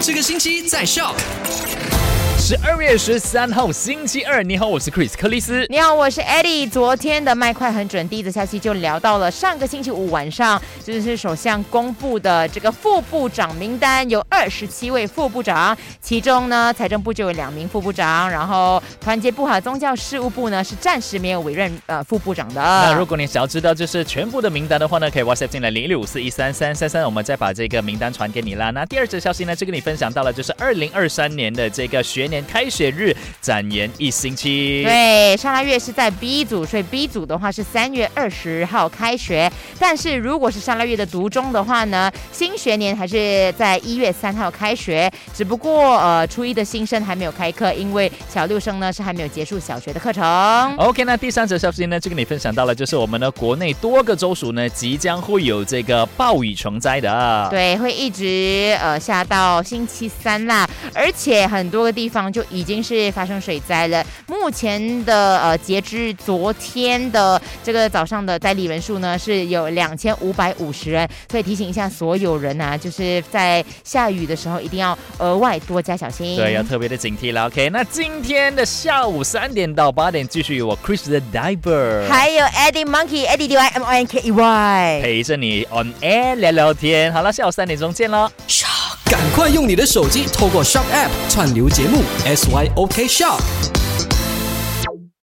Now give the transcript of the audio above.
这个星期在笑。十二月十三号星期二，你好，我是 Chris 克里斯。你好，我是 Eddie。昨天的麦快很准，第一则消息就聊到了上个星期五晚上，就是首相公布的这个副部长名单，有二十七位副部长，其中呢，财政部就有两名副部长，然后团结部和宗教事务部呢是暂时没有委任呃副部长的。那如果你想要知道就是全部的名单的话呢，可以 WhatsApp 进来零六五四一三三三三，我们再把这个名单传给你啦。那第二则消息呢，就跟你分享到了，就是二零二三年的这个学年开学日展延一星期。对，上拉月是在 B 组，所以 B 组的话是三月二十号开学。但是如果是上拉月的读中的话呢，新学年还是在一月三号开学，只不过呃初一的新生还没有开课，因为小六生呢是还没有结束小学的课程。OK，那第三则消息呢，就跟你分享到了，就是我们的国内多个州属呢，即将会有这个暴雨成灾的。对，会一直呃下到星期三啦，而且很多个地方就已经是发生水灾了。目前的呃截至昨天的这个早上的灾黎人数呢是有两千五百五十人，所以提醒一下所有人啊，就是在下雨的时候一定要额外多加小心。对，要特别的警惕了。OK，那今天的下午三点到八点，继续有我 christ 的 Diver，还有 Eddie Monkey Eddie D Y M O N K E Y。陪着你 on air 聊聊天。好了，下午三点钟见喽。快用你的手机透过 Shop App 串流节目 SYOK Shop。